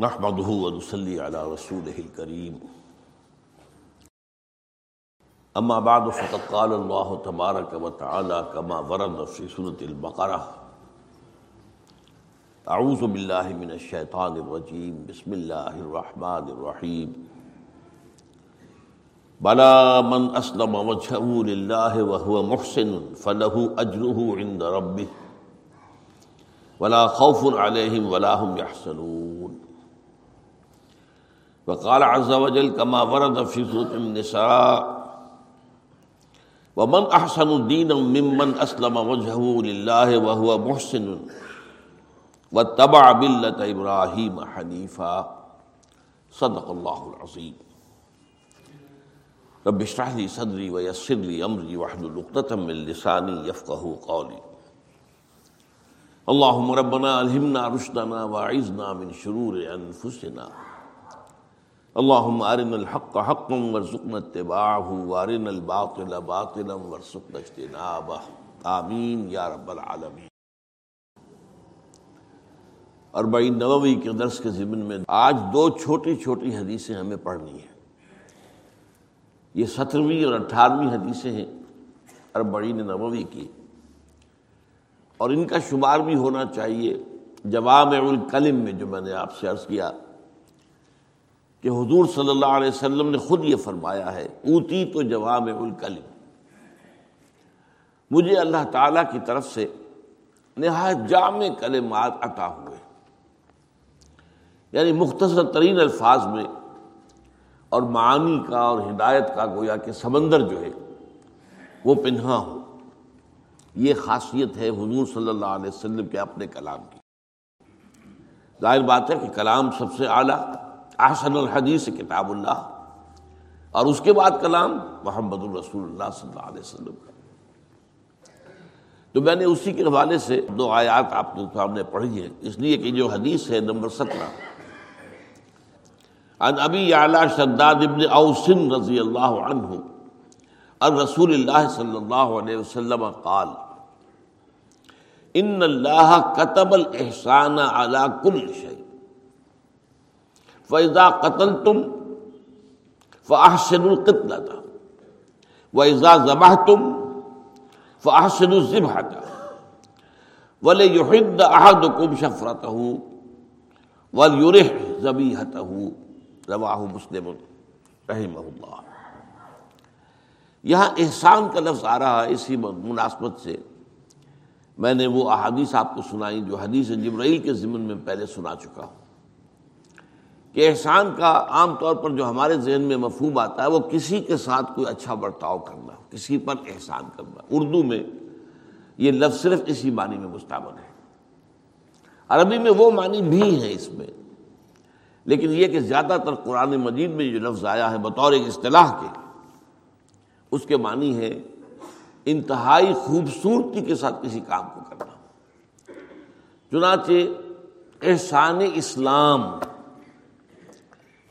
نحمده ونصلي على رسوله الكريم. أما بعد، فقد قال الله تبارك وتعالى كما ورد في سورة البقرة. أعوذ بالله من الشيطان الرجيم. بسم الله الرحمن الرحيم. بلى من أسلم وجهه لله وهو محسن فله أجره عند ربه. ولا خوف عليهم ولا هم يحزنون. وقال عز وجل كما ورد في سورة النساء، ومن أحسن دينا ممن أسلم وجهه لله وهو محسن، واتبع ملة إبراهيم حنيفا. صدق الله العظيم. رب اشرح لي صدري ويسر لي أمري واحلل عقدة من لساني يفقهوا قولي. اللهم ربنا ألهمنا رشدنا وأعذنا من شرور أنفسنا. اللهم أرنا الحق حقا وارزقنا اتباعه وأرنا الباطل باطلا وارزقنا اجتنابه آمين يا رب العالمين اربعین نووی کے درس کے ضمن میں آج دو چھوٹی چھوٹی حدیثیں ہمیں پڑھنی ہیں۔ یہ سترویں اور اٹھارہویں حدیثیں ہیں اربعین نووی کی۔ اور ان کا شمار بھی ہونا چاہیے جوام الکلم میں جو میں نے آپ سے عرض کیا۔ کہ حضور صلی اللہ علیہ وسلم نے خود یہ فرمایا ہے، اوتی تو جوام الکلم. مجھے اللہ تعالی کی طرف سے نہایت جامع کلمات عطا ہوئے۔ یعنی مختصر ترین الفاظ میں اور معانی کا اور ہدایت کا گویا کہ سمندر جو ہے، وہ پنہا ہو یہ خاصیت ہے حضور صلی اللہ علیہ وسلم کے اپنے کلام کی۔ ظاہر بات ہے کہ کلام سب سے اعلیٰ احسن الحدیث کتاب اللہ اور اس کے بعد کلام محمد الرسول اللہ صلی اللہ علیہ وسلم کا۔ تو میں نے اسی کے حوالے سے دو آیات آپ کے سامنے پڑھی ہیں۔ اس لیے کہ جو حدیث ہے نمبر سترہ۔ عن ابی اعلیٰ شداد ابن اوسن رضی اللہ عنہ الرسول اللہ صلی اللہ علیہ وسلم قال، ان اللہ کتب الاحسان على کل شيء فَإِذَا قَتَلْتُمْ فَأَحْسِنُوا الْقِتْلَةَ وَإِذَا ذَبَحْتُمْ فَأَحْسِنُوا الذِّبْحَةَ وَلِيُحِدَّ أَحَدُكُمْ شَفْرَتَهُ وَلْيُرِحْ ذَبِيحَتَهُ رواہ مسلم رحمہ اللہ یہاں احسان کا لفظ آ رہا ہے اسی مناسبت سے۔ میں نے وہ احادیث آپ کو سنائی جو حدیث جبرائیل کے ضمن میں پہلے سنا چکا ہوں۔ کہ احسان کا عام طور پر جو ہمارے ذہن میں مفہوم آتا ہے، وہ کسی کے ساتھ کوئی اچھا برتاؤ کرنا، کسی پر احسان کرنا۔ اردو میں یہ لفظ صرف اسی معنی میں مستعمل ہے۔ عربی میں وہ معنی بھی ہیں اس میں۔ لیکن یہ کہ زیادہ تر قرآن مجید میں جو لفظ آیا ہے بطور ایک اصطلاح کے، اس کے معنی ہے انتہائی خوبصورتی کے ساتھ کسی کام کو کرنا۔ چنانچہ احسان اسلام۔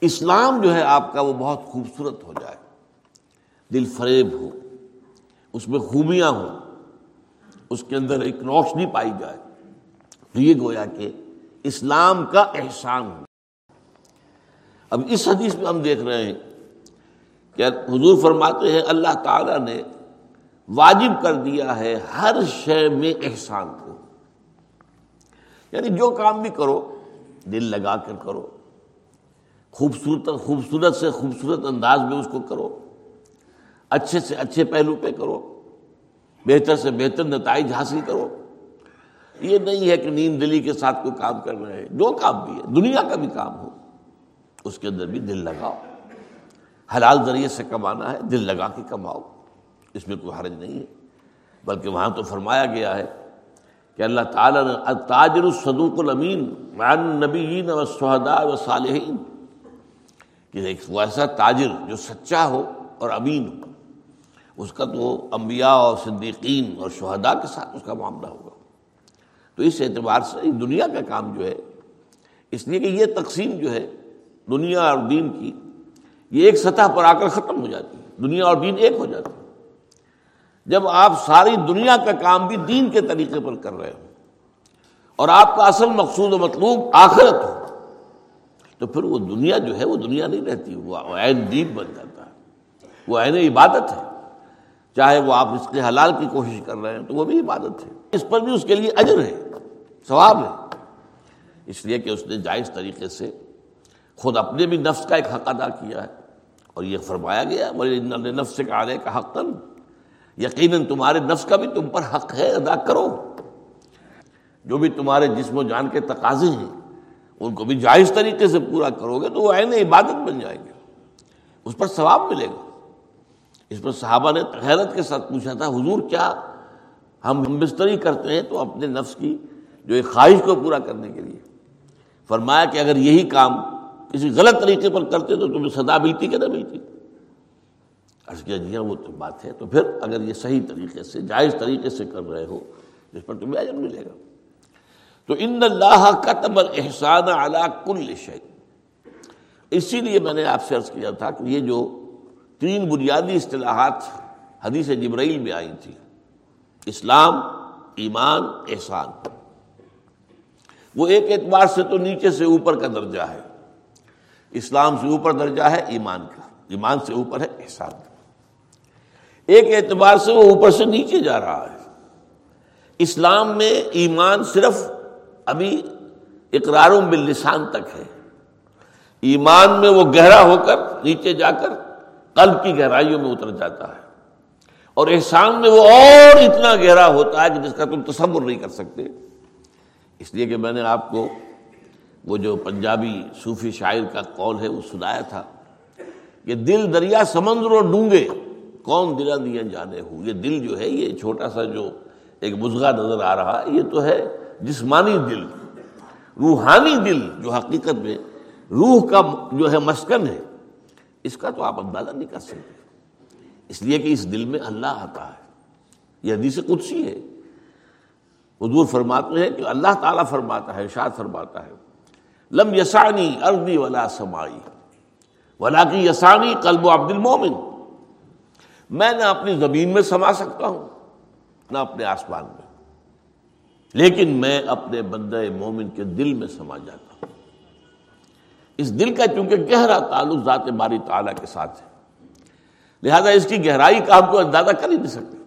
اسلام جو ہے آپ کا وہ بہت خوبصورت ہو جائے۔ دل فریب ہو، اس میں خوبیاں ہوں، اس کے اندر ایک روشنی پائی جائے۔ تو یہ گویا کہ اسلام کا احسان ہو۔ اب اس حدیث میں ہم دیکھ رہے ہیں کہ حضور فرماتے ہیں اللہ تعالی نے واجب کر دیا ہے ہر شے میں احسان کو۔ یعنی جو کام بھی کرو، دل لگا کر کرو۔ خوبصورت خوبصورت سے خوبصورت انداز میں اس کو کرو۔ اچھے سے اچھے پہلو پہ کرو۔ بہتر سے بہتر نتائج حاصل کرو۔ یہ نہیں ہے کہ نیند دلی کے ساتھ کوئی کام کر رہے ہیں۔ جو کام بھی ہے، دنیا کا بھی کام ہو۔ اس کے اندر بھی دل لگاؤ۔ حلال ذریعے سے کمانا ہے، دل لگا کے کماؤ۔ اس میں کوئی حرج نہیں ہے۔ بلکہ وہاں تو فرمایا گیا ہے کہ اللہ تعالیٰ نے تاجر الصدوق الامین معن نبیین و سہدا و صالحین کہ ایک وہ ایسا تاجر جو سچا ہو اور امین ہو، اس کا تو انبیاء اور صدیقین اور شہداء کے ساتھ اس کا معاملہ ہوگا۔ تو اس اعتبار سے دنیا کا کام جو ہے، اس لیے کہ یہ تقسیم جو ہے دنیا اور دین کی، یہ ایک سطح پر آ کر ختم ہو جاتی ہے، دنیا اور دین ایک ہو جاتی ہے جب آپ ساری دنیا کا کام بھی دین کے طریقے پر کر رہے ہو اور آپ کا اصل مقصود و مطلوب آخرت ہو تو پھر وہ دنیا جو ہے وہ دنیا نہیں رہتی، وہ عین دین بن جاتا ہے، وہ عین عبادت ہے۔ چاہے وہ آپ اس کے حلال کی کوشش کر رہے ہیں تو وہ بھی عبادت ہے۔ اس پر بھی اس کے لیے اجر ہے، ثواب ہے۔ اس لیے کہ اس نے جائز طریقے سے خود اپنے بھی نفس کا ایک حق ادا کیا ہے۔ اور یہ فرمایا گیا بولے نفس کا آنے کا حق تن یقیناً تمہارے نفس کا بھی تم پر حق ہے، ادا کرو۔ جو بھی تمہارے جسم و جان کے تقاضے ہیں ان کو بھی جائز طریقے سے پورا کرو گے تو وہ عین عبادت بن جائیں گے۔ اس پر ثواب ملے گا۔ اس پر صحابہ نے حیرت کے ساتھ پوچھا تھا، حضور، کیا ہم بستری کرتے ہیں تو اپنے نفس کی جو ایک خواہش کو پورا کرنے کے لیے؟ فرمایا کہ اگر یہی کام کسی غلط طریقے پر کرتے تو تمہیں سدا ملتی کہ نہ ملتی۔ عرض کیا جی ہاں وہ تو بات ہے۔ تو پھر اگر یہ صحیح طریقے سے، جائز طریقے سے کر رہے ہو، جس پر تمہیں اجر ملے گا۔ تو ان اللہ قتم الحسان اعلیٰ کل شعیب اسی لیے میں نے آپ سے عرض کیا تھا کہ یہ جو تین بنیادی اصطلاحات حدیث جبرائیل میں آئی تھی، اسلام، ایمان، احسان۔ وہ ایک اعتبار سے تو نیچے سے اوپر کا درجہ ہے۔ اسلام سے اوپر درجہ ہے، ایمان کا۔ ایمان سے اوپر ہے، احسان۔ کا ایک اعتبار سے وہ اوپر سے نیچے جا رہا ہے۔ اسلام میں ایمان صرف ابھی اقرار باللسان تک ہے۔ ایمان میں وہ گہرا ہو کر نیچے جا کر قلب کی گہرائیوں میں اتر جاتا ہے۔ اور احسان میں وہ اور اتنا گہرا ہوتا ہے کہ جس کا تم تصور نہیں کر سکتے۔ اس لیے کہ میں نے آپ کو وہ جو پنجابی صوفی شاعر کا قول ہے وہ سنایا تھا کہ دل دریا سمندر اور ڈونگے، کون دلا دیا جانے ہو یہ دل جو ہے، یہ چھوٹا سا جو ایک مزغہ نظر آ رہا ہے یہ تو ہے۔ جسمانی دل، روحانی دل جو حقیقت میں روح کا جو ہے مسکن ہے، اس کا تو آپ اندازہ نہیں کر سکتے۔ اس لیے کہ اس دل میں اللہ آتا ہے۔ یہ حدیث قدسی ہے۔ حضور فرماتے ہیں کہ اللہ تعالیٰ فرماتا ہے، ارشاد فرماتا ہے۔ لم یسانی اردی ولا سمائی ولا کی یسانی قلب و عبد المومن۔ میں نہ اپنی زمین میں سما سکتا ہوں، نہ اپنے آسمان میں۔ لیکن میں اپنے بندہ مومن کے دل میں سما جاتا ہوں۔ اس دل کا چونکہ گہرا تعلق ذات باری تعالیٰ کے ساتھ ہے، لہذا اس کی گہرائی کا ہم کو اندازہ کر ہی نہیں سکتے۔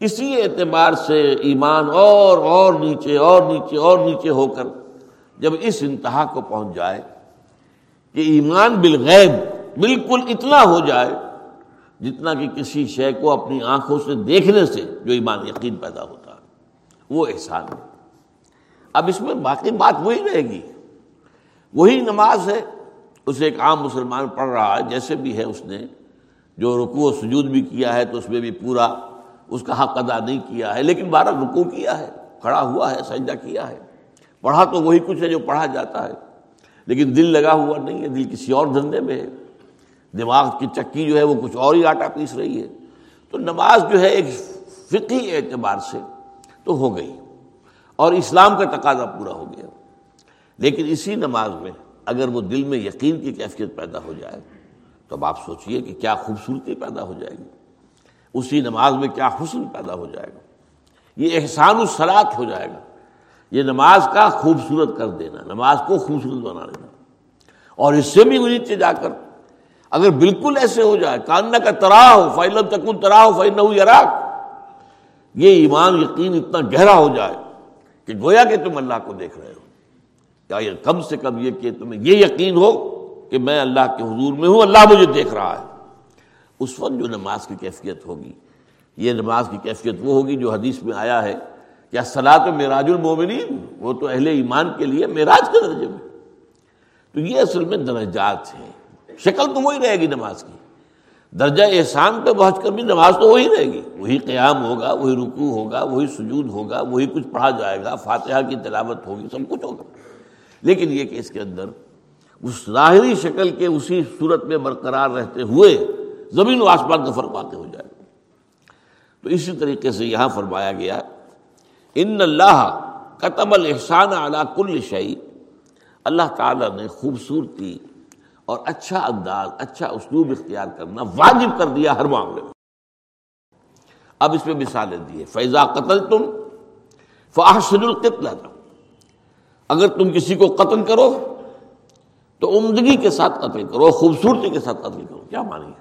اسی اعتبار سے ایمان اور اور نیچے اور نیچے اور نیچے ہو کر جب اس انتہا کو پہنچ جائے کہ ایمان بالغیب بالکل اتنا ہو جائے جتنا کہ کسی شے کو اپنی آنکھوں سے دیکھنے سے جو ایمان یقین پیدا ہوتا ہے۔ وہ احسان ہے۔ اب اس میں باقی بات وہی رہے گی۔ وہی نماز ہے، اسے ایک عام مسلمان پڑھ رہا ہے، جیسے بھی ہے اس نے۔ جو رکوع و سجود بھی کیا ہے تو اس میں بھی پورا اس کا حق ادا نہیں کیا ہے، لیکن بارہ رکو کیا ہے، کھڑا ہوا ہے، سجدہ کیا ہے۔ پڑھا تو وہی کچھ ہے جو پڑھا جاتا ہے۔ لیکن دل لگا ہوا نہیں ہے، دل کسی اور دھندے میں ہے۔ دماغ کی چکی جو ہے وہ کچھ اور ہی آٹا پیس رہی ہے۔ تو نماز جو ہے ایک فقی اعتبار سے تو ہو گئی۔ اور اسلام کا تقاضا پورا ہو گیا۔ لیکن اسی نماز میں اگر وہ دل میں یقین کی کیفیت پیدا ہو جائے، تو اب آپ سوچئے کہ کیا خوبصورتی پیدا ہو جائے گی۔ اسی نماز میں کیا حسن پیدا ہو جائے گا۔ یہ احسان السلاط ہو جائے گا۔ یہ نماز کا خوبصورت کر دینا، نماز کو خوبصورت بنا دینا اور اس سے بھی نیچے جا کر اگر بالکل ایسے ہو جائے کاننا کا تراہ ہو فیلم تکن تراہ ہو فیل یراک۔ یہ ایمان یقین اتنا گہرا ہو جائے کہ گویا کہ تم اللہ کو دیکھ رہے ہو۔ یا یہ کم سے کم یہ کہ تمہیں یہ یقین ہو کہ میں اللہ کے حضور میں ہوں، اللہ مجھے دیکھ رہا ہے۔ اس وقت جو نماز کی کیفیت ہوگی، یہ نماز کی کیفیت وہ ہوگی جو حدیث میں آیا ہے کیا سلاۃ و معراج المومنین وہ تو اہل ایمان کے لیے معراج کے درجے میں۔ تو یہ اصل میں درجات ہیں۔ شکل تو وہی رہے گی نماز کی۔ درجہ احسان پہ پہنچ کر بھی نماز تو وہی رہے گی۔ وہی قیام ہوگا، وہی رکوع ہوگا، وہی سجود ہوگا، وہی کچھ پڑھا جائے گا، فاتحہ کی تلاوت ہوگی، سب کچھ ہوگا۔ لیکن یہ کہ اس کے اندر اس ظاہری شکل کے اسی صورت میں برقرار رہتے ہوئے زمین و آسمان کا فرق واقع ہو جائے۔ گا تو اسی طریقے سے یہاں فرمایا گیا، ان اللہ قطب الحسان علی کل شعی اللہ تعالیٰ نے خوبصورتی اور اچھا انداز اچھا اسلوب اختیار کرنا واجب کر دیا ہر معاملے میں۔ اب اس میں مثالیں دی فیضا قتل تم فاحسن القتل۔ اگر تم کسی کو قتل کرو، تو عمدگی کے ساتھ قتل کرو، خوبصورتی کے ساتھ قتل کرو، کیا مانی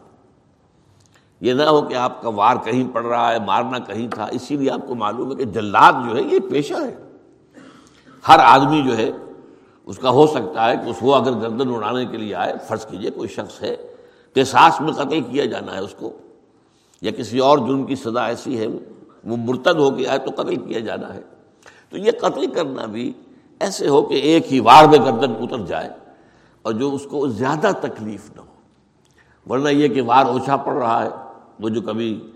یہ نہ ہو کہ آپ کا وار کہیں پڑ رہا ہے، مارنا کہیں تھا، اسی لیے آپ کو معلوم ہے کہ جلاد جو ہے، یہ پیشہ ہے۔ ہر آدمی جو ہے اس کا ہو سکتا ہے کہ اس کو اگر گردن اڑانے کے لیے آئے، فرض کیجیے کوئی شخص ہے کہ ساس میں قتل کیا جانا ہے اس کو، یا کسی اور جرم کی سزا ایسی ہے، وہ مرتد ہو گیا ہے تو قتل کیا جانا ہے۔ تو یہ قتل کرنا بھی ایسے ہو کہ ایک ہی وار میں گردن اتر جائے اور جو اس کو زیادہ تکلیف نہ ہو۔ ورنہ یہ کہ وار اوچھا پڑ رہا ہے، وہ جو کبھی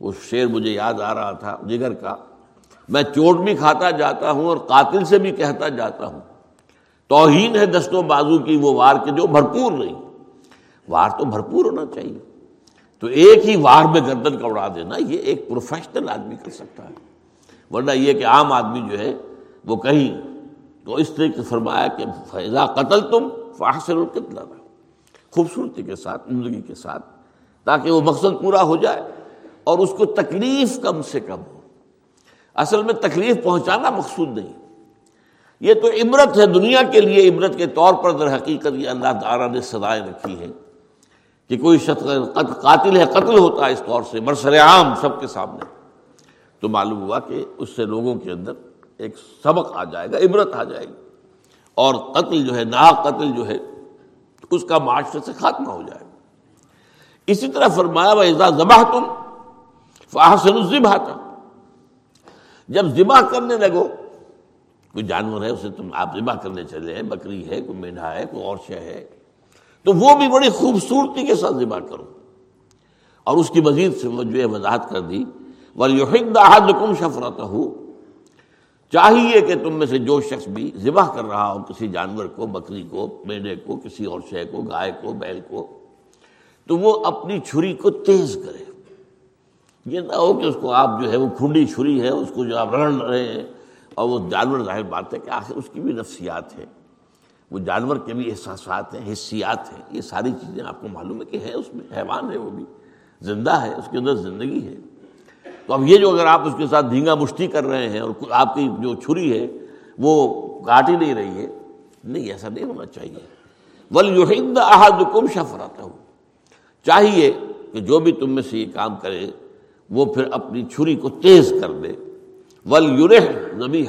وہ شعر مجھے یاد آ رہا تھا، جگر کا، میں چوٹ بھی کھاتا جاتا ہوں اور قاتل سے بھی کہتا جاتا ہوں۔ توہین ہے دستوں بازو کی وہ وار کے جو بھرپور نہیں۔ وار تو بھرپور ہونا چاہیے۔ تو ایک ہی وار میں گردن کا اڑا دینا، یہ ایک پروفیشنل آدمی کر سکتا ہے۔ ورنہ یہ کہ عام آدمی جو ہے، وہ کہیں تو اس طریقے فرمایا کہ فیضا قتل تم فاصل القتل۔ خوبصورتی کے ساتھ عمدگی کے ساتھ، تاکہ وہ مقصد پورا ہو جائے اور اس کو تکلیف کم سے کم ہو۔ اصل میں تکلیف پہنچانا مقصود نہیں۔ یہ تو عبرت ہے دنیا کے لیے، عبرت کے طور پر در حقیقت یہ اللہ تعالیٰ نے سزائیں رکھی ہیں کہ کوئی شخص قاتل ہے، قتل ہوتا ہے اس طور سے، برسر عام سب کے سامنے، تو معلوم ہوا کہ اس سے لوگوں کے اندر ایک سبق آ جائے گا، عبرت آ جائے گی۔ اور قتل جو ہے نا قتل جو ہے، اس کا معاشرے سے خاتمہ ہو جائے گا۔ اسی طرح فرمایا وہ ذبح تم فاحسن ذبح جب ذبح کرنے لگو کوئی جانور ہے، اسے تم آپ ذبح کرنے چلے ہیں، بکری ہے، کوئی میڈھا ہے، کوئی اور شے ہے، تو وہ بھی بڑی خوبصورتی کے ساتھ ذبح کرو۔ اور اس کی مزید سے جو ہے، وضاحت کر دی۔ وَلْيُحِدَّ شفرت ہو چاہیے کہ تم میں سے جو شخص بھی ذبح کر رہا ہو کسی جانور کو، بکری کو میڈے کو، کسی اور شے کو، گائے کو، بیل کو، تو وہ اپنی چھری کو تیز کرے۔ یہ نہ ہو کہ اس کو آپ جو ہے، وہ کھنڈی چھری ہے، اس کو جو آپ رڑ رہے ہیں۔ اور وہ جانور ظاہر بات ہے کہ آخر اس کی بھی نفسیات ہے وہ جانور کے بھی احساسات ہیں حصیات ہیں۔ یہ ساری چیزیں آپ کو معلوم ہے کہ ہے اس میں حیوان ہے، وہ بھی۔ زندہ ہے، اس کے اندر زندگی ہے۔ تو اب یہ جو اگر آپ اس کے ساتھ دھینگا مشتی کر رہے ہیں اور آپ کی جو چھری ہے، وہ کاٹ ہی نہیں رہی ہے۔ نہیں، ایسا نہیں ہونا چاہیے۔ ول یوہند احد کم شفراتا ہوں چاہیے کہ جو بھی تم میں سے یہ کام کرے، وہ پھر اپنی چھری کو تیز کر دے۔ ول یورح زبی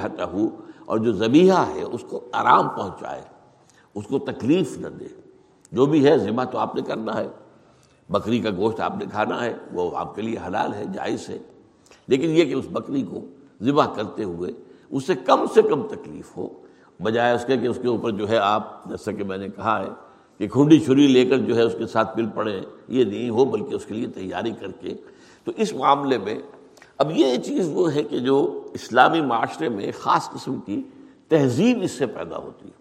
اور جو زبیحہ ہے اس کو آرام پہنچائے، اس کو تکلیف نہ دے۔ جو بھی ہے، ذمہ تو آپ نے کرنا ہے۔ بکری کا گوشت آپ نے کھانا ہے، وہ آپ کے لیے حلال ہے، جائز ہے۔ لیکن یہ کہ اس بکری کو ذبح کرتے ہوئے اس سے کم سے کم تکلیف ہو، بجائے اس کے کہ اس کے اوپر جو ہے آپ، جیسا کہ میں نے کہا ہے کہ کھنڈی چھری لے کر جو ہے اس کے ساتھ پل پڑے، یہ نہیں ہو، بلکہ اس کے لیے تیاری کر کے۔ تو اس معاملے میں اب یہ چیز وہ ہے کہ جو اسلامی معاشرے میں خاص قسم کی تہذیب اس سے پیدا ہوتی ہے۔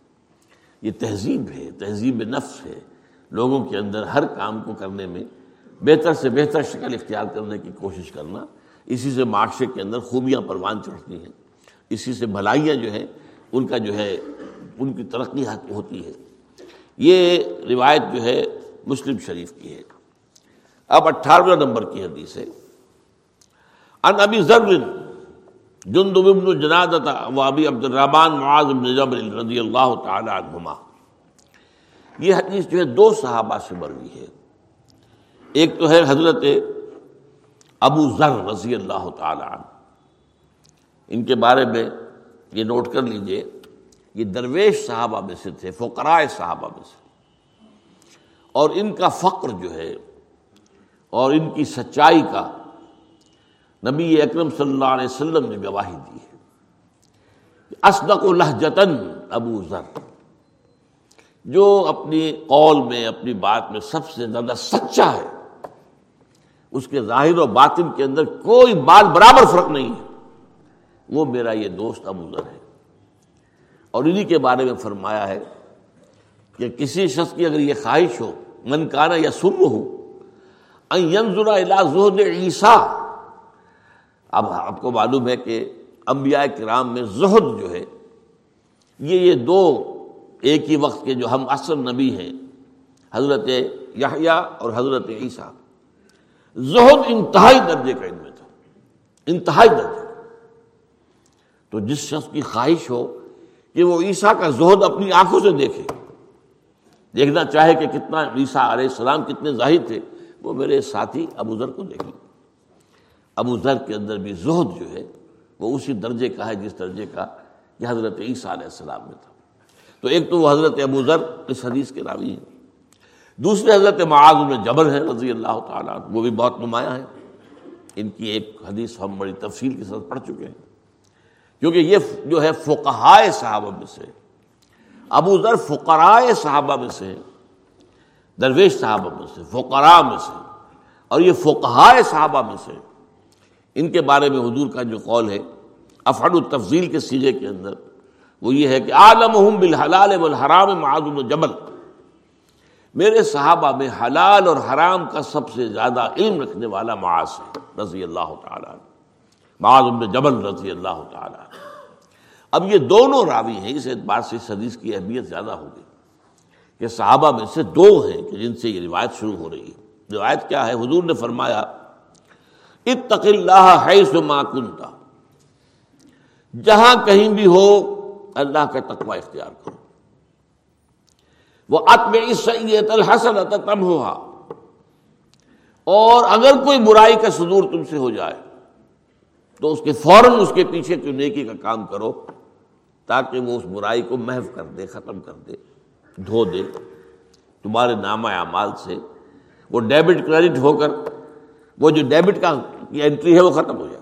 یہ تہذیب ہے، تہذیب نفس ہے۔ لوگوں کے اندر ہر کام کو کرنے میں بہتر سے بہتر شکل اختیار کرنے کی کوشش کرنا، اسی سے معاشرے کے اندر خوبیاں پروان چڑھتی ہیں۔ اسی سے بھلائیاں جو ہیں، ان کا جو ہے، ان کی ترقی ہوتی ہے۔ یہ روایت جو ہے، مسلم شریف کی ہے۔ اب اٹھارہویں نمبر کی حدیث ہے۔ ان ابی ذر جندب ابن جنادت و ابی عبد الرحمان معاذ بن جبر رضی اللہ تعالی عنہما۔ یہ حدیث جو ہے دو صحابہ سے مروی ہے۔ ایک تو ہے حضرت ابو ذر رضی اللہ تعالی عنہ۔ ان کے بارے میں یہ نوٹ کر لیجیے، یہ درویش صحابہ میں سے تھے فقرائے صحابہ میں سے۔ اور ان کا فقر جو ہے اور ان کی سچائی کا نبی اکرم صلی اللہ علیہ وسلم نے گواہی دی ہے اسدق و لہجتن ابو ذر، جو اپنی قول میں، اپنی بات میں سب سے زیادہ سچا ہے، اس کے ظاہر و باطن کے اندر کوئی بال برابر فرق نہیں ہے۔ وہ میرا یہ دوست ابو ذر ہے۔ اور انہی کے بارے میں فرمایا ہے کہ کسی شخص کی اگر یہ خواہش ہو، من کانا یا سر ہو زہد عیسیٰ اب آپ کو معلوم ہے کہ انبیاء کرام میں زہد جو ہے، یہ یہ دو ایک ہی وقت کے جو ہم اصل نبی ہیں، حضرت یحییٰ اور حضرت عیسیٰ۔ زہد انتہائی درجے کا ان میں تھا، انتہائی درجے۔ تو جس شخص کی خواہش ہو کہ وہ عیسیٰ کا زہد اپنی آنکھوں سے دیکھے، دیکھنا چاہے کہ کتنا عیسیٰ علیہ السلام کتنے ظاہر تھے، وہ میرے ساتھی ابو ذر کو دیکھیں۔ ابو ذر کے اندر بھی زہد جو ہے، وہ اسی درجے کا ہے جس درجے کا کہ حضرت عیسیٰ علیہ السلام میں تھا۔ تو ایک تو وہ حضرت ابو ذر اس حدیث کے راوی ہیں۔ دوسرے حضرت معاذ میں جبر ہیں رضی اللہ تعالیٰ وہ بھی بہت نمایاں ہیں۔ ان کی ایک حدیث ہم بڑی تفصیل کے ساتھ پڑھ چکے ہیں۔ کیونکہ یہ جو ہے فقہائے صحابہ میں سے، ابو ذر فقرائے صحابہ میں سے درویش صحابہ میں سے، فقراء میں سے اور یہ فقہائے صحابہ میں سے ان کے بارے میں حضور کا جو قول ہے افعد التفضیل کے سیرے کے اندر، وہ یہ ہے کہ عالم بالحلال والحرام معاذ جبل۔ میرے صحابہ میں حلال اور حرام کا سب سے زیادہ علم رکھنے والا معاذ ہے، رضی اللہ تعالیٰ معاذ بن جبل رضی اللہ تعالیٰ اب یہ دونوں راوی ہیں، اس اعتبار سے اس حدیث کی اہمیت زیادہ ہوگی کہ صحابہ میں سے دو ہیں کہ جن سے یہ روایت شروع ہو رہی ہے۔ روایت کیا ہے؟ حضور نے فرمایا اتق اللہ حیث ما کنتا جہاں کہیں بھی ہو، اللہ کا تقوی اختیار کرو۔ وہ اتم سید الحسن تم ہوا اور اگر کوئی برائی کا صدور تم سے ہو جائے، تو اس کے فوراً اس کے پیچھے کیوں نیکی کا کام کرو، تاکہ وہ اس برائی کو محو کر دے، ختم کر دے، دھو دے۔ تمہارے نام اعمال سے وہ ڈیبٹ کریڈٹ ہو کر، وہ جو ڈیبٹ کا انٹری ہے وہ ختم ہو جائے۔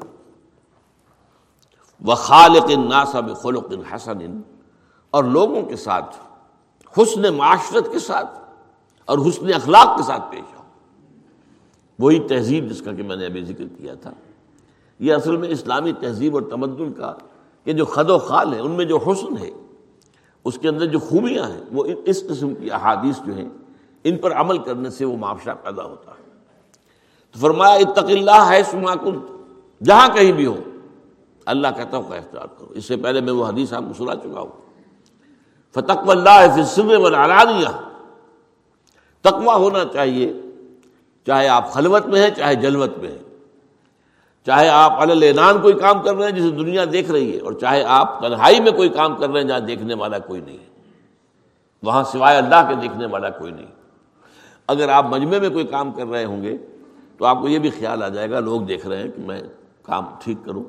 وہ خالق ناسب خلق حسن۔ اور لوگوں کے ساتھ، حسن معاشرت کے ساتھ اور حسن اخلاق کے ساتھ پیش آؤ۔ وہی تہذیب جس کا کہ میں نے ابھی ذکر کیا تھا۔ یہ اصل میں اسلامی تہذیب اور تمدن کا کہ جو خد و خال ہے، ان میں جو حسن ہے، اس کے اندر جو خوبیاں ہیں، وہ اس قسم کی احادیث جو ہیں، ان پر عمل کرنے سے وہ معاشرہ پیدا ہوتا ہے۔ فرمایا، اتق اللہ ہے سماکن جہاں کہیں بھی ہو۔ اللہ کہتا ہوں کا اختیار کرو۔ اس سے پہلے میں وہ حدیث آپ کو سنا چکا ہوں۔ فتق اللہ فلانیہ تقوی ہونا چاہیے۔ چاہے آپ خلوت میں ہیں، چاہے جلوت میں ہیں۔ چاہے آپ العنان کوئی کام کر رہے ہیں جسے دنیا دیکھ رہی ہے، اور چاہے آپ تنہائی میں کوئی کام کر رہے ہیں جہاں دیکھنے والا کوئی نہیں ہے۔ وہاں سوائے اللہ کے دیکھنے والا کوئی نہیں۔ اگر آپ مجمع میں کوئی کام کر رہے ہوں گے تو آپ کو یہ بھی خیال آ جائے گا، لوگ دیکھ رہے ہیں کہ میں کام ٹھیک کروں۔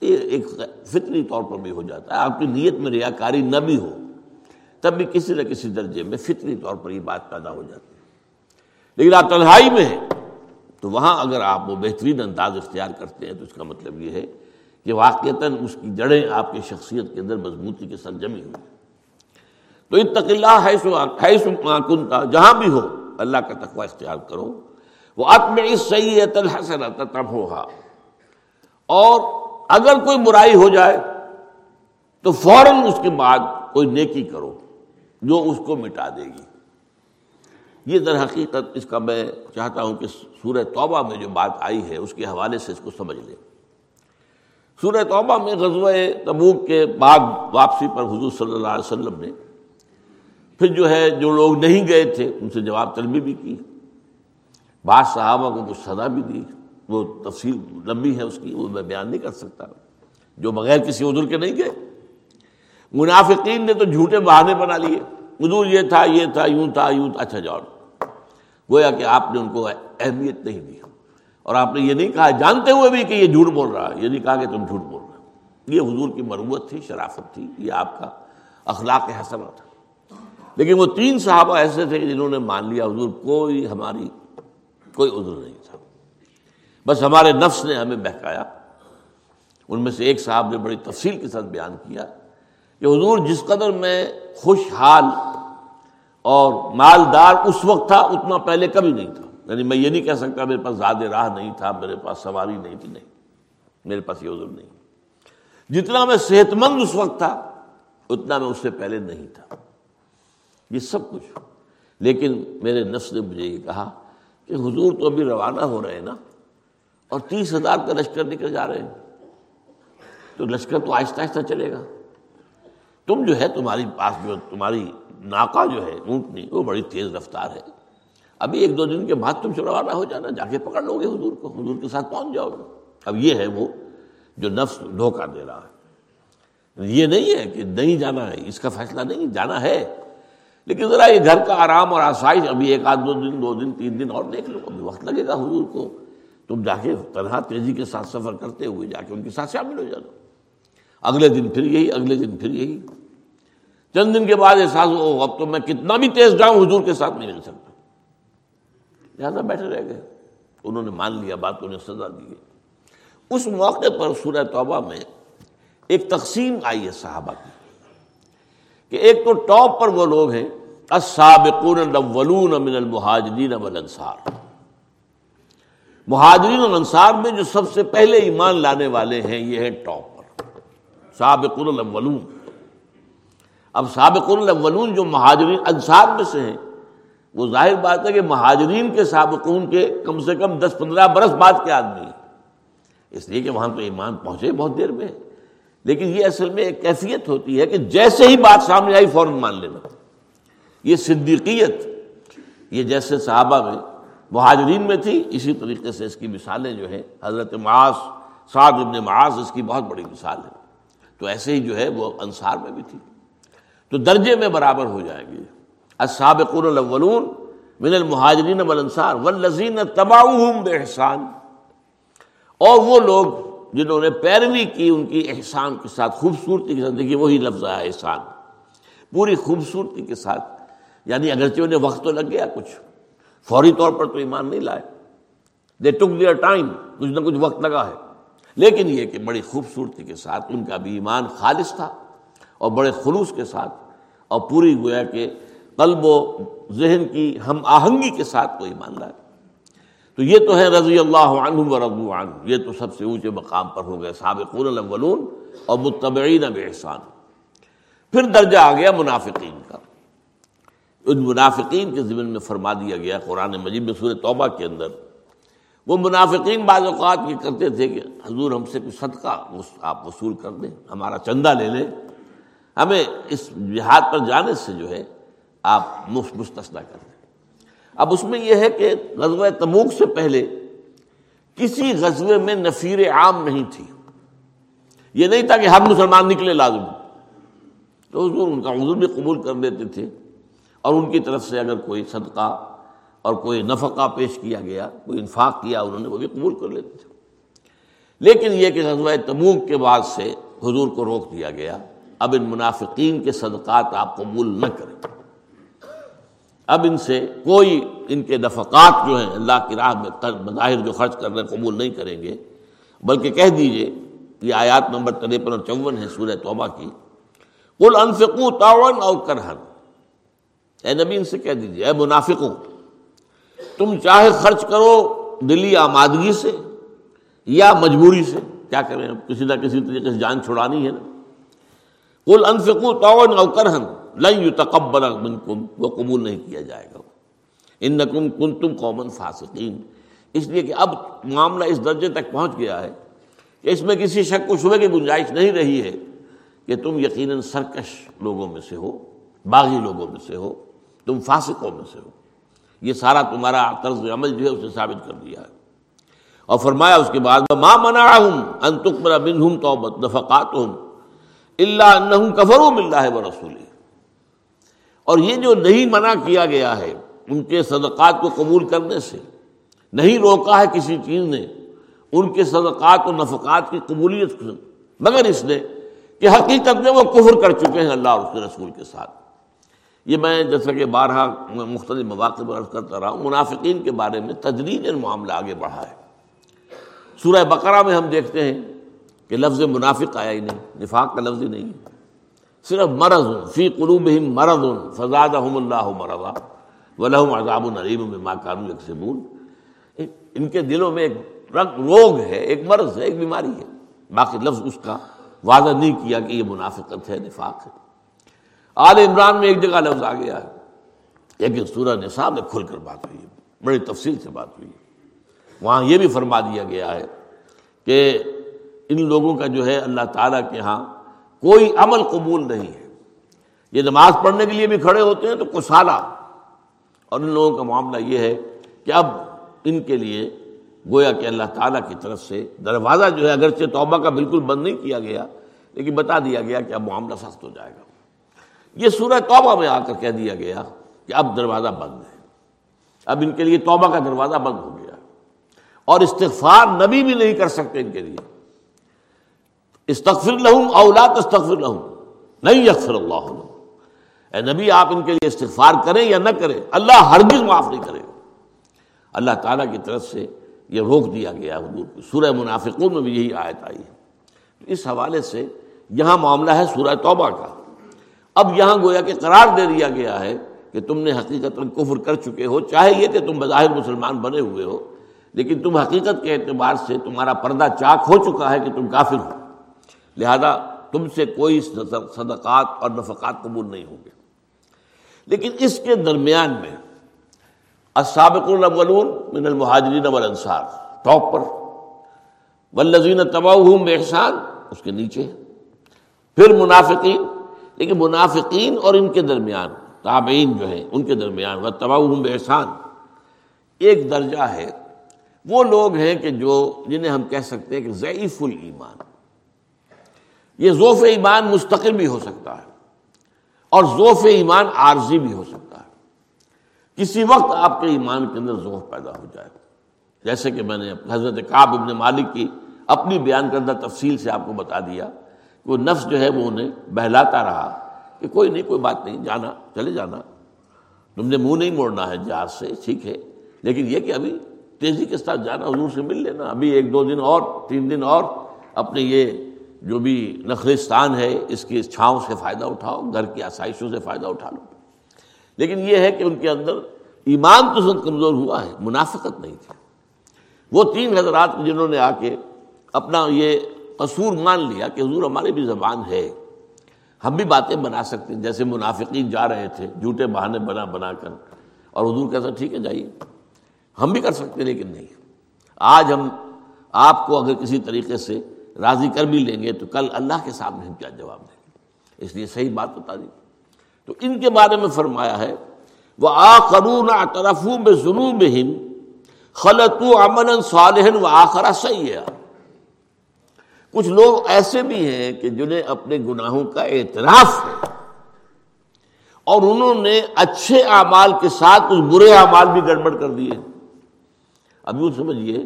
یہ ایک فطری طور پر بھی ہو جاتا ہے۔ آپ کی نیت میں ریاکاری نہ بھی ہو، تب بھی کسی نہ کسی درجے میں فطری طور پر یہ بات پیدا ہو جاتی ہے۔ لیکن آپ تنہائی میں ہیں، تو وہاں اگر آپ وہ بہترین انداز اختیار کرتے ہیں تو اس کا مطلب یہ ہے کہ واقعتاً اس کی جڑیں آپ کی شخصیت کے اندر مضبوطی کے ساتھ جمی ہوئی۔ تو اتق اللہ ہے کنتا جہاں بھی ہو، اللہ کا تقوی اختیار کرو۔ وہ عطم اس سید الحسن تب ہوا اور اگر کوئی برائی ہو جائے، تو فوراً اس کے بعد کوئی نیکی کرو جو اس کو مٹا دے گی۔ یہ در حقیقت اس کا میں چاہتا ہوں کہ سورہ توبہ میں جو بات آئی ہے، اس کے حوالے سے اس کو سمجھ لیں۔ سورہ توبہ میں غزوہ تبوک کے بعد واپسی پر حضور صلی اللہ علیہ وسلم نے پھر جو ہے، جو لوگ نہیں گئے تھے، ان سے جواب طلبی بھی کی۔ بعض صحابہ کو کچھ سزا بھی دی، وہ تفصیل لمبی ہے اس کی، وہ میں بیان نہیں کر سکتا۔ جو بغیر کسی عذر کے نہیں گئے۔ منافقین نے تو جھوٹے بہانے بنا لیے۔ حضور یہ تھا یہ تھا، یوں تھا یوں تھا۔ اچھا جاؤ۔ گویا کہ آپ نے ان کو اہمیت نہیں دی۔ اور آپ نے یہ نہیں کہا، جانتے ہوئے بھی کہ یہ جھوٹ بول رہا ہے۔ یہ نہیں کہا کہ تم جھوٹ بول رہے یہ حضور کی مروت تھی، شرافت تھی۔ یہ آپ کا اخلاق حسنہ تھا۔ لیکن وہ تین صحابہ ایسے تھے جنہوں نے مان لیا، حضور، کوئی ہماری کوئی عذر نہیں تھا۔ بس ہمارے نفس نے ہمیں بہکایا۔ ان میں سے ایک صاحب نے بڑی تفصیل کے ساتھ بیان کیا کہ حضور جس قدر میں خوشحال اور مالدار اس وقت تھا، اتنا پہلے کبھی نہیں تھا۔ یعنی میں یہ نہیں کہہ سکتا میرے پاس زیادہ راہ نہیں تھا، میرے پاس سواری نہیں تھی، نہیں۔ میرے پاس یہ عذر نہیں۔ جتنا میں صحت مند اس وقت تھا، اتنا میں اس سے پہلے نہیں تھا۔ یہ سب کچھ۔ لیکن میرے نفس نے مجھے یہ کہا کہ حضور تو ابھی روانہ ہو رہے ہیں نا اور تیس ہزار کا لشکر نکل جا رہے ہیں۔ تو لشکر تو آہستہ آہستہ چلے گا۔ تم جو ہے تمہاری پاس جو تمہاری ناکا جو ہے اونٹنی وہ بڑی تیز رفتار ہے۔ ابھی ایک دو دن کے بعد تم سے روانہ ہو جانا، جا کے پکڑ لو گے حضور کو۔ حضور کے ساتھ پہنچ جاؤ گے؟ اب یہ ہے وہ جو نفس دھوکہ دے رہا ہے۔ یہ نہیں ہے کہ نہیں جانا ہے، اس کا فیصلہ نہیں، جانا ہے۔ لیکن ذرا یہ گھر کا آرام اور آسائش، ابھی ایک آدھ دو دن دو دن، تین دن اور دیکھ لو، ابھی وقت لگے گا حضور کو۔ تم جا کے تنہا تیزی کے ساتھ سفر کرتے ہوئے جا کے ان کے ساتھ شامل ہو جانا۔ اگلے دن پھر یہی، اگلے دن پھر یہی۔ چند دن کے بعد احساس ہو اب تو میں کتنا بھی تیز جاؤں حضور کے ساتھ نہیں مل سکتا۔ لہٰذا بیٹھے رہ گئے۔ انہوں نے مان لیا بات انہیں سزا دی۔ اس موقع پر سورہ توبہ میں ایک تقسیم آئی ہے صحابہ کی۔ کہ ایک تو ٹاپ پر وہ لوگ ہیں، السابقون الاولون من المہاجرین والانصار۔ مہاجرین اور انصار میں جو سب سے پہلے ایمان لانے والے ہیں، یہ ہیں ٹاپ پر۔ سابقون الاولون۔ اب سابقون الاولون جو مہاجرین، انصار میں سے ہیں، وہ ظاہر بات ہے کہ مہاجرین کے سابقون کے کم سے کم دس پندرہ برس بعد کے آدمی ہیں۔ اس لیے کہ وہاں تو ایمان پہنچے بہت دیر میں۔ لیکن یہ اصل میں ایک کیفیت ہوتی ہے کہ جیسے ہی بات سامنے آئی فوراً مان لینا۔ یہ صدیقیت، یہ جیسے صحابہ میں، مہاجرین میں تھی۔ اسی طریقے سے اس کی مثالیں جو ہیں، حضرت معاذ، سعد ابن معاذ، اس کی بہت بڑی مثال ہے۔ تو ایسے ہی جو ہے وہ انصار میں بھی تھی۔ تو درجے میں برابر ہو جائیں گے۔ السابقون الاولون من المہاجرین والانصار والذین تبعوہم بإحسان۔ اور وہ لوگ جنہوں نے پیروی کی ان کی احسان کے ساتھ، خوبصورتی کی زندگی وہی لفظ ہے، احسان۔ پوری خوبصورتی کے ساتھ یعنی اگرچہ انہیں وقت تو لگ گیا کچھ، فوری طور پر تو ایمان نہیں لائے۔ دے ٹک دیئر ٹائم کچھ نہ کچھ وقت لگا ہے۔ لیکن یہ کہ بڑی خوبصورتی کے ساتھ ان کا بھی ایمان خالص تھا اور بڑے خلوص کے ساتھ، اور پوری گویا کہ قلب و ذہن کی ہم آہنگی کے ساتھ وہ ایمان لائے۔ تو یہ تو ہے رضی اللہ عنہ و رضو عنہ، یہ تو سب سے اونچے مقام پر ہو گئے سابقون الاولون اور متبعین احسان پھر درجہ آ گیا منافقین کا۔ ان منافقین کے ذمن میں فرما دیا گیا قرآن مجید میں سورہ توبہ کے اندر۔ وہ منافقین بعض اوقات یہ کرتے تھے کہ حضور ہم سے کچھ صدقہ آپ وصول کر دیں، ہمارا چندہ لے لیں۔ ہمیں اس جہاد پر جانے سے جو ہے آپ مستثنا کر دیں۔ اب اس میں یہ ہے کہ غزوہ تموک سے پہلے کسی غزوے میں نفیر عام نہیں تھی۔ یہ نہیں تھا کہ ہر مسلمان نکلے لازم۔ تو حضور ان کا حضور بھی قبول کر دیتے تھے۔ اور ان کی طرف سے اگر کوئی صدقہ اور کوئی نفقہ پیش کیا گیا، کوئی انفاق کیا، انہوں نے وہ بھی قبول کر لیتے تھے۔ لیکن یہ کہ غزوہ تموک کے بعد سے حضور کو روک دیا گیا۔ اب ان منافقین کے صدقات آپ قبول نہ کریں۔ اب ان سے کوئی ان کے نفقات جو ہیں اللہ کی راہ میں بظاہر جو خرچ کر رہے قبول نہیں کریں گے، بلکہ کہہ دیجیے یہ آیات نمبر تریپن اور چون ہے سورہ توبہ کی کل انفقو تعاون اور کرہن اے نبی ان سے کہہ دیجیے اے منافقوں، تم چاہے خرچ کرو دلی آمادگی سے یا مجبوری سے، کیا کریں کسی نہ کسی طریقے سے جان چھڑانی ہے نا۔ کل انفقو تعاون اور کرہن لن تقبر منکم وہ قبول نہیں کیا جائے گا۔ ان نقم کن تم قومن فاسقین۔ اس لیے کہ اب معاملہ اس درجے تک پہنچ گیا ہے کہ اس میں کسی شک و شبے کی گنجائش نہیں رہی ہے کہ تم یقیناً سرکش لوگوں میں سے ہو، باغی لوگوں میں سے ہو، تم فاسقوں میں سے ہو۔ یہ سارا تمہارا طرز عمل جو ہے اسے ثابت کر دیا ہے۔ اور فرمایا اس کے بعد میں ماں منا ہوں انتقمر بن ہوں تو نفقات ہوں اللہ انہم کفروں ہے وہ رسول اور یہ جو نہیں منع کیا گیا ہے ان کے صدقات کو قبول کرنے سے، نہیں روکا ہے کسی چیز نے، ان کے صدقات و نفقات کی قبولیت مگر اس نے کہ حقیقت میں وہ کفر کر چکے ہیں اللہ اور اس کے رسول کے ساتھ۔ یہ میں جیسا کہ بارہا مختلف مواقع پر عرض کرتا رہا ہوں، منافقین کے بارے میں تجریج معاملہ آگے بڑھا ہے۔ سورہ بقرہ میں ہم دیکھتے ہیں کہ لفظ منافق آیا ہی نہیں، نفاق کا لفظ ہی نہیں ہے۔ صرف مرض فی قلوب مرض فضاد اللہ مرضا و عذاب العلیم میں ماں یکسبون۔ ان کے دلوں میں ایک روگ ہے، ایک مرض ہے، ایک بیماری ہے۔ باقی لفظ اس کا واضح نہیں کیا کہ یہ منافقت ہے، نفاق ہے۔ آل عمران میں ایک جگہ لفظ آ گیا ہے۔ لیکن سورہ نصاب میں کھل کر بات ہوئی ہے، بڑی تفصیل سے بات ہوئی ہے۔ وہاں یہ بھی فرما دیا گیا ہے کہ ان لوگوں کا جو ہے اللہ تعالیٰ کے ہاں کوئی عمل قبول نہیں ہے۔ یہ نماز پڑھنے کے لیے بھی کھڑے ہوتے ہیں تو کسالہ اور ان لوگوں کا معاملہ یہ ہے کہ اب ان کے لیے گویا کہ اللہ تعالیٰ کی طرف سے دروازہ جو ہے اگرچہ توبہ کا بالکل بند نہیں کیا گیا، لیکن بتا دیا گیا کہ اب معاملہ سخت ہو جائے گا۔ یہ سورہ توبہ میں آ کر کہہ دیا گیا کہ اب دروازہ بند ہے۔ اب ان کے لیے توبہ کا دروازہ بند ہو گیا۔ اور استغفار نبی بھی نہیں کر سکتے ان کے لیے۔ استغفر لہم اولاد استغفر لہم نہیں یکفر اللہ اے نبی، آپ ان کے لیے استغفار کریں یا نہ کریں، اللہ ہرگز معاف نہیں کرے اللہ تعالیٰ کی طرف سے یہ روک دیا گیا حضور کو. سورہ منافقون میں بھی یہی آیت آئی ہے. اس حوالے سے یہاں معاملہ ہے سورہ توبہ کا. اب یہاں گویا کہ قرار دے دیا گیا ہے کہ تم نے حقیقت کفر کر چکے ہو، چاہے یہ کہ تم بظاہر مسلمان بنے ہوئے ہو، لیکن تم حقیقت کے اعتبار سے تمہارا پردہ چاک ہو چکا ہے کہ تم کافر ہو۔ لہذا تم سے کوئی صدقات اور نفقات قبول نہیں ہوں گے۔ لیکن اس کے درمیان میں السابق الاولون من المہاجرین والانصار، ٹاپ پر۔ والذین تبعوہم بإحسان، اس کے نیچے۔ پھر منافقین، لیکن منافقین اور ان کے درمیان، تابعین جو ہیں، ان کے درمیان۔ تباؤہم بإحسان۔ ایک درجہ ہے وہ لوگ ہیں کہ جو، جنہیں ہم کہہ سکتے ہیں کہ ضعیف الایمان۔ یہ ذوف ایمان مستقل بھی ہو سکتا ہے اور ذوف ایمان عارضی بھی ہو سکتا ہے۔ کسی وقت آپ کے ایمان کے اندر ذوف پیدا ہو جائے۔ جیسے کہ میں نے حضرت کعب ابن مالک کی اپنی بیان کردہ تفصیل سے آپ کو بتا دیا کہ وہ نفس جو ہے وہ انہیں بہلاتا رہا کہ کوئی نہیں، کوئی بات نہیں، جانا، چلے جانا۔ تم نے منہ نہیں موڑنا ہے جہاز سے، ٹھیک ہے۔ لیکن یہ کہ ابھی تیزی کے ساتھ جانا، حضور سے مل لینا، ابھی ایک دو دن اور، تین دن اور اپنے یہ جو بھی نخلستان ہے، اس کی چھاؤں سے فائدہ اٹھاؤ، گھر کی آسائشوں سے فائدہ اٹھا لو۔ لیکن یہ ہے کہ ان کے اندر ایمان تو سب کمزور ہوا ہے، منافقت نہیں تھی۔ وہ تین حضرات جنہوں نے آ کے اپنا یہ قصور مان لیا کہ حضور ہماری بھی زبان ہے۔ ہم بھی باتیں بنا سکتے ہیں۔ جیسے منافقین جا رہے تھے، جھوٹے بہانے بنا بنا کر۔ اور حضور کہتا ٹھیک ہے، جائیے۔ ہم بھی کر سکتے لیکن نہیں۔ آج ہم آپ کو اگر کسی طریقے سے راضی کر بھی لیں گے تو کل اللہ کے سامنے ہم کیا جواب دیں گے؟ اس لیے صحیح بات بتا دی تو ان کے بارے میں فرمایا ہے وہ آ کرون طرفوں میں ظلم ہند خلط امن صالح و آخرا صحیح ہے کچھ لوگ ایسے بھی ہیں کہ جنہیں اپنے گناہوں کا اعتراف ہے اور انہوں نے اچھے اعمال کے ساتھ کچھ برے اعمال بھی گڑبڑ کر دیے۔ اب یوں سمجھیے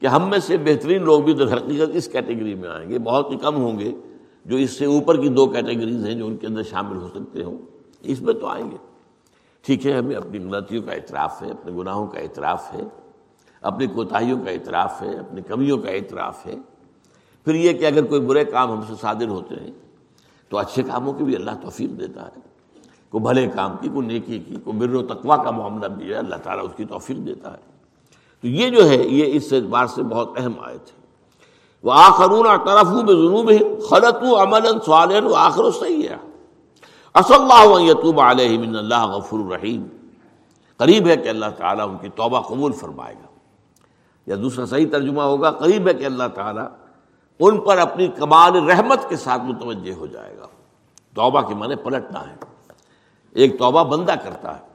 کہ ہم میں سے بہترین لوگ بھی در حقیقت اس کیٹیگری میں آئیں گے، بہت ہی کم ہوں گے جو اس سے اوپر کی دو کیٹیگریز ہیں جو ان کے اندر شامل ہو سکتے ہوں۔ اس میں تو آئیں گے۔ ٹھیک ہے، ہمیں اپنی غلطیوں کا اعتراف ہے، اپنے گناہوں کا اعتراف ہے، اپنی کوتاہیوں کا اعتراف ہے، اپنی کمیوں کا اعتراف ہے۔ پھر یہ کہ اگر کوئی برے کام ہم سے صادر ہوتے ہیں تو اچھے کاموں کی بھی اللہ توفیق دیتا ہے۔ کوئی بھلے کام کی، کوئی نیکی کی، کوئی بر و تقوا کا معاملہ بھی ہے، اللہ تعالیٰ اس کی توفیق دیتا ہے۔ تو یہ جو ہے، یہ اس اعتبار سے بہت اہم آئے تھے وہ آخرون طرف میں جنوب خلط عمل سوال و آخر و صحیح ہے اص اللہ یتوب علیہ من اللہ غفر الرحیم قریب ہے کہ اللہ تعالیٰ ان کی توبہ قبول فرمائے گا۔ یا دوسرا صحیح ترجمہ ہوگا، قریب ہے کہ اللہ تعالیٰ ان پر اپنی کمال رحمت کے ساتھ متوجہ ہو جائے گا۔ توبہ کے معنی پلٹنا ہے۔ ایک توبہ بندہ کرتا ہے۔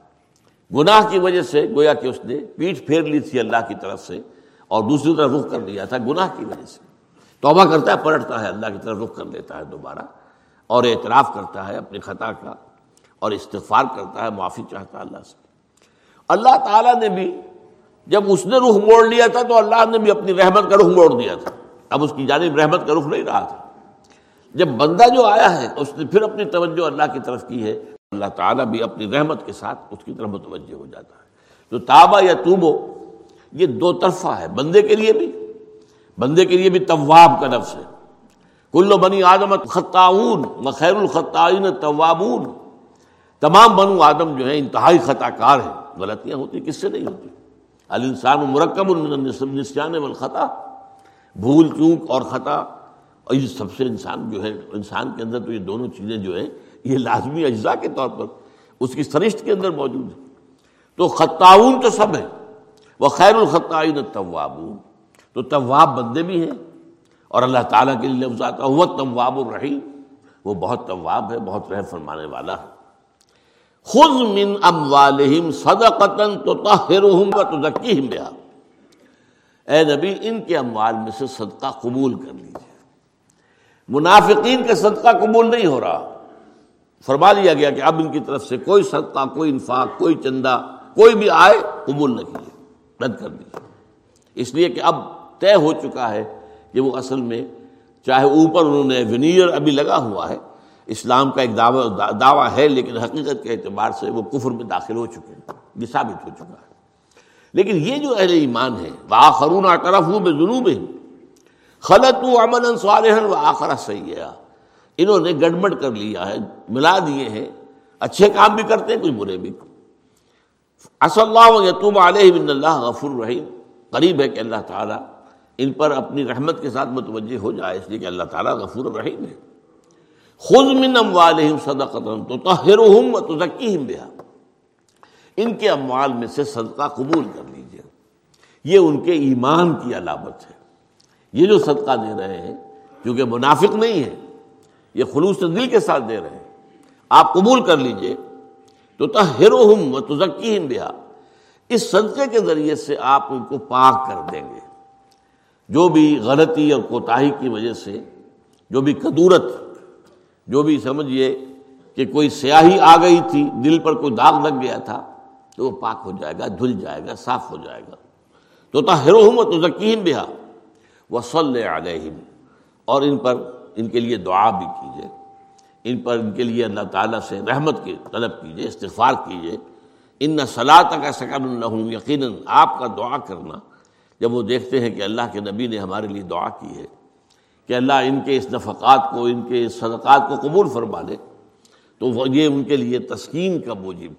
گناہ کی وجہ سے گویا کہ اس نے پیٹھ پھیر لی تھی اللہ کی طرف سے اور دوسری طرف رخ کر لیا تھا گناہ کی وجہ سے۔ توبہ کرتا ہے، پلٹتا ہے، اللہ کی طرف رخ کر لیتا ہے دوبارہ اور اعتراف کرتا ہے اپنی خطا کا اور استغفار کرتا ہے، معافی چاہتا ہے اللہ سے۔ اللہ تعالیٰ نے بھی جب اس نے رخ موڑ لیا تھا تو اللہ نے بھی اپنی رحمت کا رخ موڑ دیا تھا۔ اب اس کی جانب رحمت کا رخ نہیں رہا تھا۔ جب بندہ جو آیا ہے، اس نے پھر اپنی توجہ اللہ کی طرف کی ہے۔ اللہ تعالیٰ بھی اپنی رحمت کے ساتھ اس کی طرف متوجہ ہو جاتا ہے۔ تو تابا یا توبو، یہ دو طرفہ ہے، بندے کے لیے بھی، بندے کے لیے بھی طواب کا نفس ہے۔ کلو بنی آدم خطاون مخیر الخطائن طوابون تمام بنو آدم جو ہیں، انتہائی خطا کار ہیں۔ غلطیاں ہوتی، کس سے نہیں ہوتی؟ الانسان مرکب النسیان والخطا۔ بھول چوک اور خطا۔ اور یہ سب سے انسان جو ہے، انسان کے اندر تو یہ دونوں چیزیں جو ہیں یہ لازمی اجزاء کے طور پر اس کی سرشت کے اندر موجود ہے۔ تو خطاون تو سب ہے وہ خیر الخطائن طوابون تو طواب بندے بھی ہیں اور اللہ تعالیٰ کے لیے لفظ آتا ہوا طواب الرحیم وہ بہت طواب ہے، بہت رہ فرمانے والا ہے۔ خود من اموالہم صدقتن تو تحرہم و تزکیہم بہا۔ اے نبی، ان کے اموال میں سے صدقہ قبول کر لیجیے۔ منافقین کا صدقہ قبول نہیں ہو رہا۔ فرما دیا گیا کہ اب ان کی طرف سے کوئی صدقہ، کوئی انفاق، کوئی چندہ، کوئی بھی آئے قبول نہ کیجیے رد کر دیجیے اس لیے کہ اب طے ہو چکا ہے کہ وہ اصل میں چاہے اوپر انہوں نے ونیئر ابھی لگا ہوا ہے، اسلام کا ایک دعویٰ دعویٰ ہے، لیکن حقیقت کے اعتبار سے وہ کفر میں داخل ہو چکے ہیں، یہ ثابت ہو چکا ہے۔ لیکن یہ جو اہل ایمان ہے وہ آخرون طرف ہوں بے جنوب خلط امن صالح و آخرا سیاح انہوں نے گڑبڑ کر لیا ہے، ملا دیے ہیں۔ اچھے کام بھی کرتے ہیں کچھ برے بھی۔ اص اللہ یتوب علیہ بن اللہ غفر الرحیم قریب ہے کہ اللہ تعالیٰ ان پر اپنی رحمت کے ساتھ متوجہ ہو جائے، اس لیے کہ اللہ تعالیٰ غفور الرحیم ہے۔ خود من اموالہم صدقتن تو تحرہم و تزکیہم بہا۔ ان کے اموال میں سے صدقہ قبول کر لیجیے۔ یہ ان کے ایمان کی علامت ہے۔ یہ جو صدقہ دے رہے ہیں کیونکہ منافق نہیں ہے یہ خلوص دل کے ساتھ دے رہے ہیں۔ آپ قبول کر لیجیے۔ تو تحرہم و تزکیہم بہا۔ اس صدقے کے ذریعے سے آپ ان کو پاک کر دیں گے۔ جو بھی غلطی اور کوتاہی کی وجہ سے، جو بھی کدورت، جو بھی سمجھیے کہ کوئی سیاہی آ گئی تھی، دل پر کوئی داغ لگ گیا تھا، تو وہ پاک ہو جائے گا، دھل جائے گا، صاف ہو جائے گا۔ تو تحرم تو ذکیم بہا۔ وہ صلی علیہم۔ اور ان پر ان کے لیے دعا بھی کیجیے ان پر ان کے لیے اللہ تعالیٰ سے رحمت کی طلب کیجیے استغفار کیجیے ان نہ کا سکن الحم یقیناً آپ کا دعا کرنا، جب وہ دیکھتے ہیں کہ اللہ کے نبی نے ہمارے لیے دعا کی ہے، کہ اللہ ان کے اس نفقات کو، ان کے اس صدقات کو قبول فرما لے، تو وہ یہ ان کے لیے تسکین کا موجب،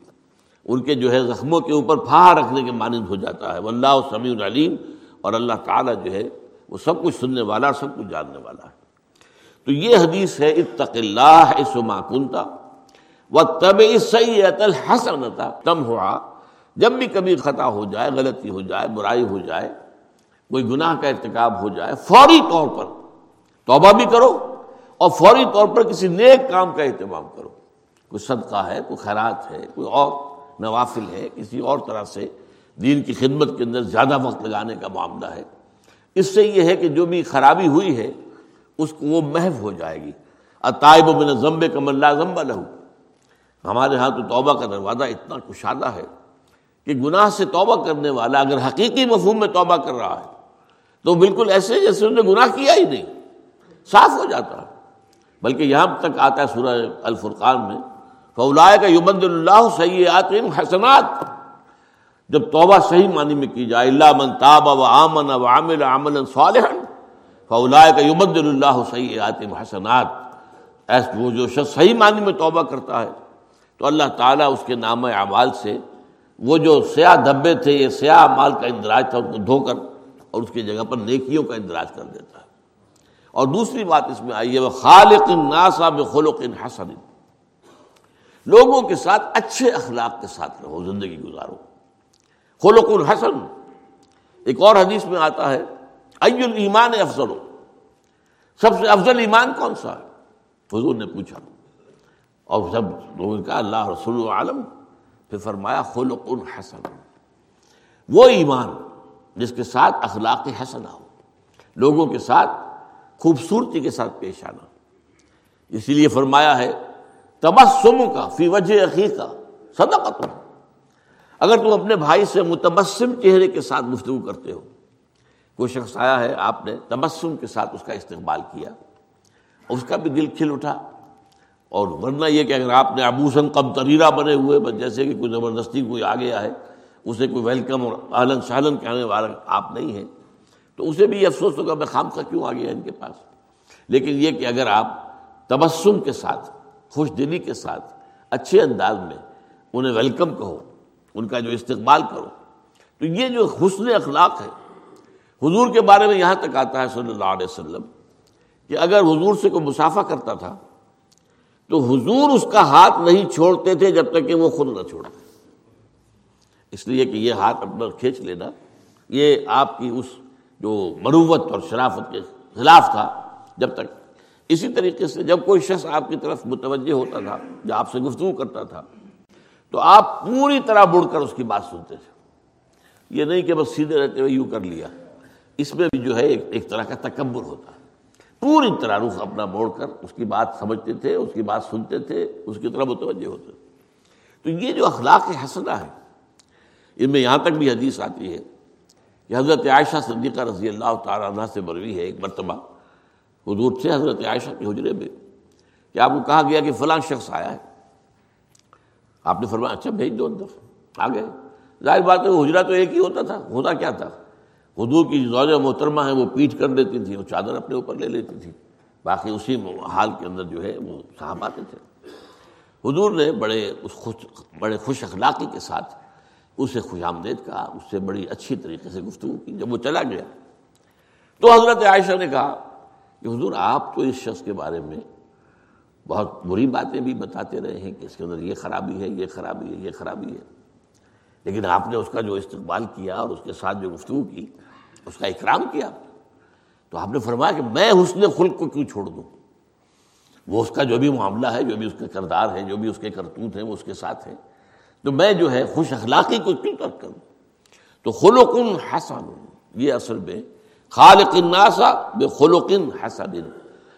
ان کے جو ہے زخموں کے اوپر پھا رکھنے کے مانند ہو جاتا ہے۔ اللہ سمیع العلیم اور اللہ تعالیٰ جو ہے وہ سب کچھ سننے والا، سب کچھ جاننے والا ہے۔ تو یہ حدیث ہے، اتق اللہ اسما کنتا و تب سید الحسنتا تم ہوا جب بھی کبھی خطا ہو جائے، غلطی ہو جائے، برائی ہو جائے، کوئی گناہ کا ارتکاب ہو جائے، فوری طور پر توبہ بھی کرو اور فوری طور پر کسی نیک کام کا اہتمام کرو۔ کوئی صدقہ ہے، کوئی خیرات ہے، کوئی اور نوافل ہے، کسی اور طرح سے دین کی خدمت کے اندر زیادہ وقت لگانے کا معاملہ ہے۔ اس سے یہ ہے کہ جو بھی خرابی ہوئی ہے اس کو وہ محو ہو جائے گی۔ اطائب بن ضمب کم اللہ ضمب لہو ہمارے ہاں تو توبہ کا دروازہ اتنا کشادہ ہے کہ گناہ سے توبہ کرنے والا اگر حقیقی مفہوم میں توبہ کر رہا ہے، تو بالکل ایسے جیسے انہوں نے گناہ کیا ہی نہیں، صاف ہو جاتا ہے۔ بلکہ یہاں تک آتا ہے سورہ الفرقان میں فولائے کا یوبد اللہ سیات حسنات۔ جب توبہ صحیح معنی میں کی جائے، اللہ من تاب و آمن و عامل عمل صالح فولائے کا یوبد اللہ سیات حسنات ایس وہ جو شخص صحیح معنی میں توبہ کرتا ہے، تو اللہ تعالیٰ اس کے نام اعمال سے وہ جو سیاہ دھبے تھے، یہ سیاہ مال کا اندراج تھا، ان کو دھو کر اور اس کی جگہ پر نیکیوں کا اندراج کر دیتا ہے۔ اور دوسری بات اس میں آئی ہے، وہ خالق ناسا خلق حسن۔ لوگوں کے ساتھ اچھے اخلاق کے ساتھ رہو، زندگی گزارو۔ خلق الحسن، ایک اور حدیث میں آتا ہے ای المان افضل؟ سب سے افضل ایمان کون سا ہے؟ حضور نے پوچھا۔ اور سب لوگوں نے کہا، اللہ رسول عالم پھر فرمایا، خلق الحسن وہ ایمان جس کے ساتھ اخلاق حسن ہو، لوگوں کے ساتھ خوبصورتی کے ساتھ پیش آنا۔ اسی لیے فرمایا ہے تبسم کا فی وجہ عقیق کا صدقت اگر تم اپنے بھائی سے متبسم چہرے کے ساتھ گفتگو کرتے ہو کوئی شخص آیا ہے، آپ نے تبسم کے ساتھ اس کا استقبال کیا، اس کا بھی دل کھل اٹھا۔ اور ورنہ یہ کہ اگر آپ نے ابوسن کم تریرا بنے ہوئے، بس جیسے کہ کوئی زبردستی کوئی آ گیا ہے، اسے کوئی ویلکم اور آلن سالن کہنے والا آپ نہیں ہیں، تو اسے بھی افسوس ہوگا، میں خام کا کیوں آ گیا ان کے پاس؟ لیکن یہ کہ اگر آپ تبسم کے ساتھ، خوش دلی کے ساتھ، اچھے انداز میں انہیں ویلکم کہو، ان کا جو استقبال کرو، تو یہ جو حسن اخلاق ہے حضور کے بارے میں یہاں تک آتا ہے صلی اللہ علیہ وسلم کہ اگر حضور سے کوئی مسافہ کرتا تھا تو حضور اس کا ہاتھ نہیں چھوڑتے تھے جب تک کہ وہ خود نہ چھوڑتے اس لیے کہ یہ ہاتھ اپنا کھینچ لینا، یہ آپ کی اس جو مروت اور شرافت کے خلاف تھا جب تک۔ اسی طریقے سے جب کوئی شخص آپ کی طرف متوجہ ہوتا تھا جو آپ سے گفتگو کرتا تھا، تو آپ پوری طرح بڑھ کر اس کی بات سنتے تھے۔ یہ نہیں کہ بس سیدھے رہتے ہوئے یوں کر لیا۔ اس میں بھی جو ہے ایک طرح کا تکبر ہوتا ہے۔ پوری طرح رخ اپنا موڑ کر اس کی بات سمجھتے تھے، اس کی بات سنتے تھے، اس کی طرح متوجہ ہوتے تھے۔ تو یہ جو اخلاق حسنہ ہے ان میں یہاں تک بھی حدیث آتی ہے کہ حضرت عائشہ صدیقہ رضی اللہ تعالیٰ عنہ سے مروی ہے ایک مرتبہ۔ حضور سے حضرت عائشہ کے حجرے میں۔ کہ آپ کو کہا گیا کہ فلاں شخص آیا ہے۔ آپ نے فرمایا اچھا بھیج دو اندر، آ گئے۔ ظاہر بات ہے، وہ تو ایک ہی ہوتا تھا، ہوتا کیا تھا؟ حضور کی زوج محترمہ ہے وہ پیٹ کر لیتی تھی وہ چادر اپنے اوپر لے لیتی تھی باقی اسی حال کے اندر جو ہے وہ صاحب آتے تھے۔ حضور نے بڑے اس خوش، بڑے خوش اخلاقی کے ساتھ اسے خوش آمدید کہا، اس سے بڑی اچھی طریقے سے گفتگو کی۔ جب وہ چلا گیا تو حضرت عائشہ نے کہا کہ حضور، آپ تو اس شخص کے بارے میں بہت بری باتیں بھی بتاتے رہے ہیں کہ اس کے اندر یہ خرابی ہے، یہ خرابی ہے، یہ خرابی ہے۔ لیکن آپ نے اس کا جو استقبال کیا اور اس کے ساتھ جو گفتگو کی اس کا اکرام کیا تو آپ نے فرمایا کہ میں حسن خلق کو کیوں چھوڑ دوں؟ وہ اس کا جو بھی معاملہ ہے، جو بھی اس کا کردار ہے جو بھی اس کے کرتوت ہیں، وہ اس کے ساتھ ہے تو میں جو ہے خوش اخلاقی کو کیوں ترک کروں؟ تو خلوقن حسن، یہ اصل میں خالق الناسا بے خلوقن حسن۔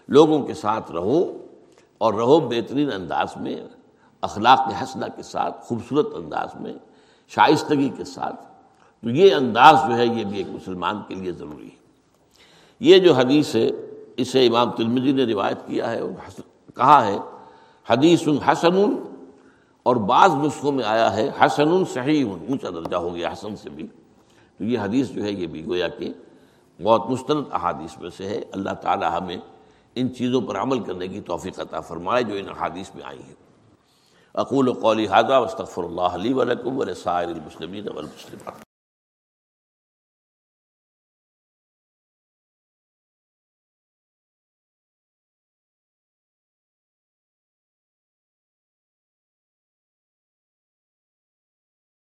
لوگوں کے ساتھ رہو اور رہو بہترین انداز میں، اخلاق حسنہ کے ساتھ، خوبصورت انداز میں، شائستگی کے ساتھ۔ تو یہ انداز جو ہے یہ بھی ایک مسلمان کے لیے ضروری ہے۔ یہ جو حدیث ہے، اسے امام تلمجی نے روایت کیا ہے اور کہا ہے، حدیث حسن اور بعض نسخوں میں آیا ہے، حسن صحیح، اونچا درجہ ہو گیا حسن سے بھی۔ تو یہ حدیث جو ہے یہ بھی گویا کہ بہت مستند احادیث میں سے ہے۔ اللہ تعالی ہمیں ان چیزوں پر عمل کرنے کی توفیق عطا فرمائے جو ان احادیث میں آئی ہیں۔ اقول قولی حاضہ وصطفر اللہ علیہ ولکم ولسائر المسلمین والمسلمات۔